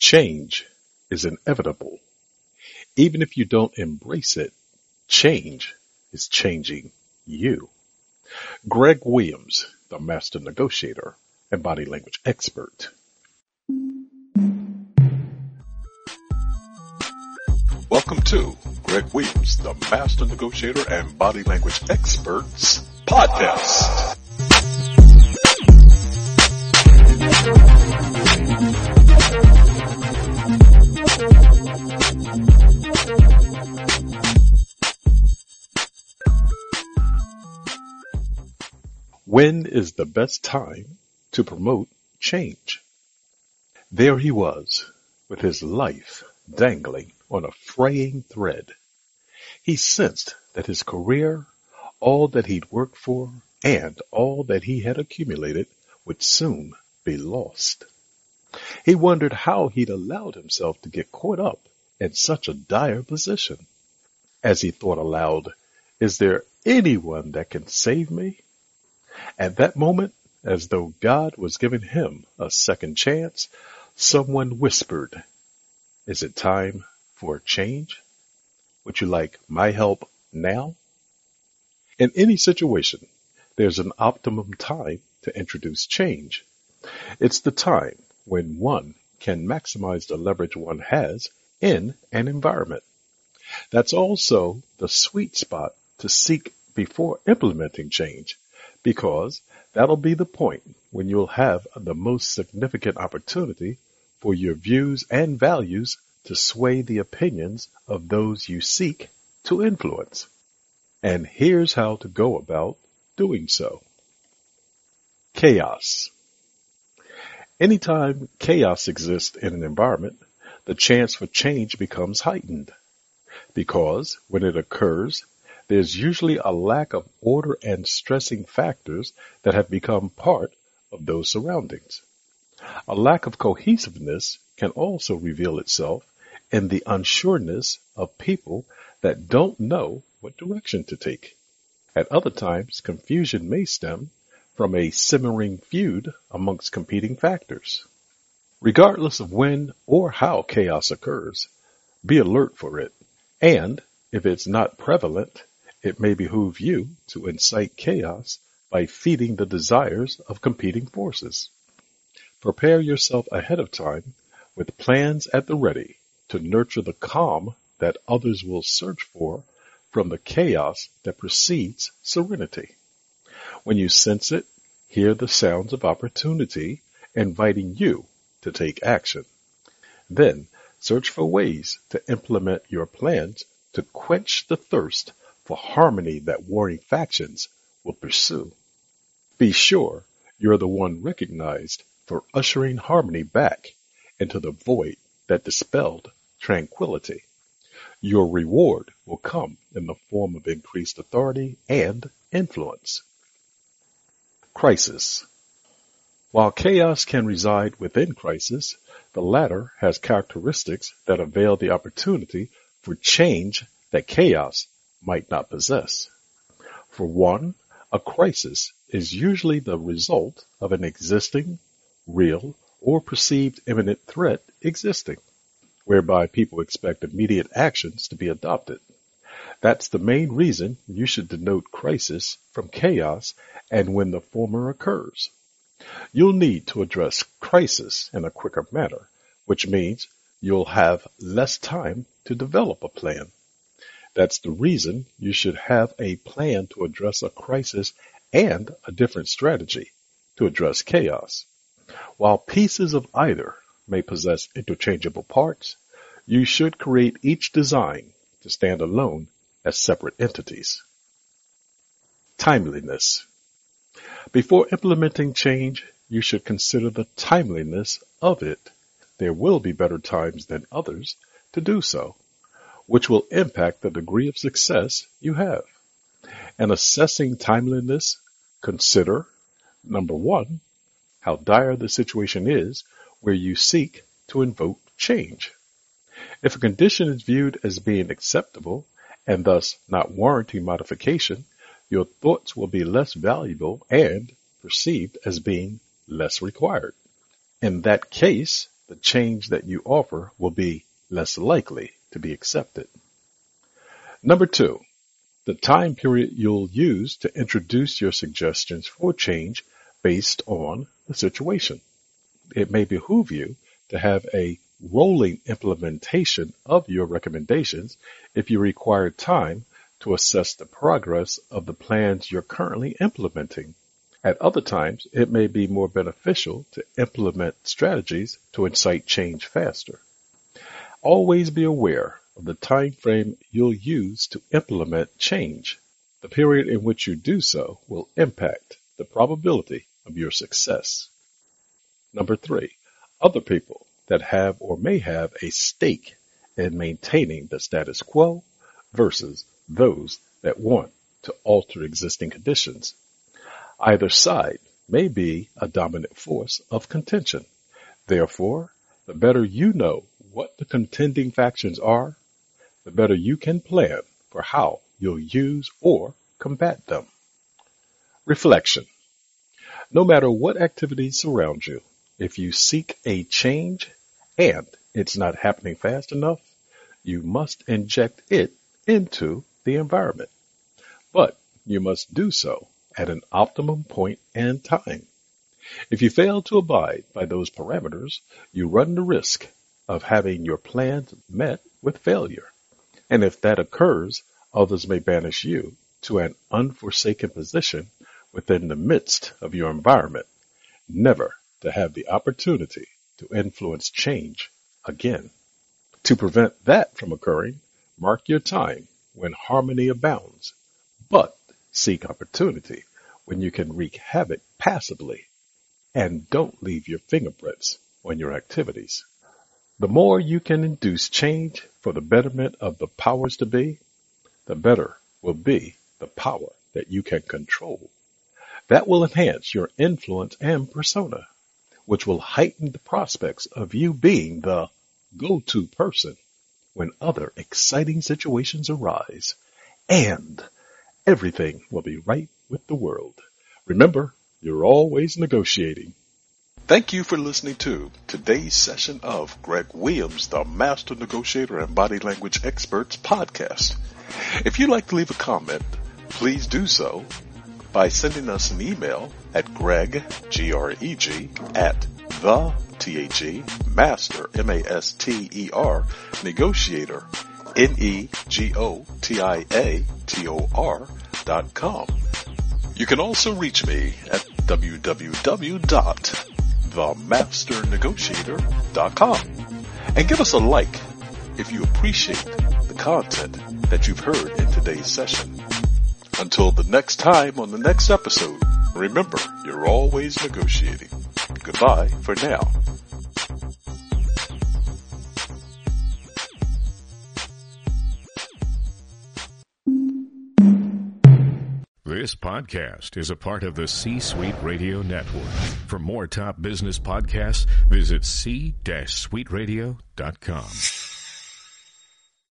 Change is inevitable. Even if you don't embrace it, change is changing you. Greg Williams, the master negotiator and body language expert. Welcome to Greg Williams, the master negotiator and body language experts podcast. When is the best time to promote change? There he was, with his life dangling on a fraying thread. He sensed that his career, all that he'd worked for, and all that he had accumulated would soon be lost. He wondered how he'd allowed himself to get caught up in such a dire position. As he thought aloud, is there anyone that can save me? At that moment, as though God was giving him a second chance, someone whispered, Is it time for a change? Would you like my help now? In any situation, there's an optimum time to introduce change. It's the time when one can maximize the leverage one has in an environment. That's also the sweet spot to seek before implementing change because that'll be the point when you'll have the most significant opportunity for your views and values to sway the opinions of those you seek to influence. And here's how to go about doing so. Chaos. Anytime chaos exists in an environment, the chance for change becomes heightened. Because when it occurs, there's usually a lack of order and stressing factors that have become part of those surroundings. A lack of cohesiveness can also reveal itself in the unsureness of people that don't know what direction to take. At other times, confusion may stem from a simmering feud amongst competing factors. Regardless of when or how chaos occurs, be alert for it. And if it's not prevalent, it may behoove you to incite chaos by feeding the desires of competing forces. Prepare yourself ahead of time with plans at the ready to nurture the calm that others will search for from the chaos that precedes serenity. When you sense it, hear the sounds of opportunity inviting you to take action. Then search for ways to implement your plans to quench the thirst for harmony that warring factions will pursue. Be sure you're the one recognized for ushering harmony back into the void that dispelled tranquility. Your reward will come in the form of increased authority and influence. Crisis. While chaos can reside within crisis, the latter has characteristics that avail the opportunity for change that chaos might not possess. For one, a crisis is usually the result of an existing, real, or perceived imminent threat existing, whereby people expect immediate actions to be adopted. That's the main reason you should denote crisis from chaos and when the former occurs. You'll need to address crisis in a quicker manner, which means you'll have less time to develop a plan. That's the reason you should have a plan to address a crisis and a different strategy to address chaos. While pieces of either may possess interchangeable parts, you should create each design to stand alone as separate entities. Timeliness. Before implementing change, you should consider the timeliness of it. There will be better times than others to do so which will impact the degree of success you have. And assessing timeliness, consider number one, how dire the situation is where you seek to invoke change. If a condition is viewed as being acceptable and thus not warranting modification, your thoughts will be less valuable and perceived as being less required. In that case, the change that you offer will be less likely to be accepted. Number two, the time period you'll use to introduce your suggestions for change based on the situation. It may behoove you to have a rolling implementation of your recommendations if you require time to assess the progress of the plans you're currently implementing. At other times, it may be more beneficial to implement strategies to incite change faster. Always be aware of the time frame you'll use to implement change. The period in which you do so will impact the probability of your success. Number three, other people that have or may have a stake in maintaining the status quo versus those that want to alter existing conditions. Either side may be a dominant force of contention. Therefore, the better you know what the contending factions are, the better you can plan for how you'll use or combat them. Reflection. No matter what activities surround you, if you seek a change and it's not happening fast enough, you must inject it into the environment. But you must do so at an optimum point and time. If you fail to abide by those parameters, you run the risk of having your plans met with failure. And if that occurs, others may banish you to an unforsaken position within the midst of your environment, never to have the opportunity to influence change again. To prevent that from occurring, mark your time when harmony abounds, but seek opportunity when you can wreak havoc passively and don't leave your fingerprints on your activities. The more you can induce change for the betterment of the powers to be, the better will be the power that you can control. That will enhance your influence and persona, which will heighten the prospects of you being the go-to person when other exciting situations arise. And everything will be right with the world. Remember, you're always negotiating. Thank you for listening to today's session of Greg Williams, the Master Negotiator and Body Language Experts podcast. If you'd like to leave a comment, please do so by sending us an email at greg, G-R-E-G, at the T-H-E, master, M-A-S-T-E-R, negotiator, N-E-G-O-T-I-A-T-O-R dot com. You can also reach me at www.themasternegotiator.com and give us a like if you appreciate the content that you've heard in today's session. Until the next time on the next episode, remember, you're always negotiating. Goodbye for now. This podcast is a part of the C Suite Radio Network. For more top business podcasts, visit c-suiteradio.com.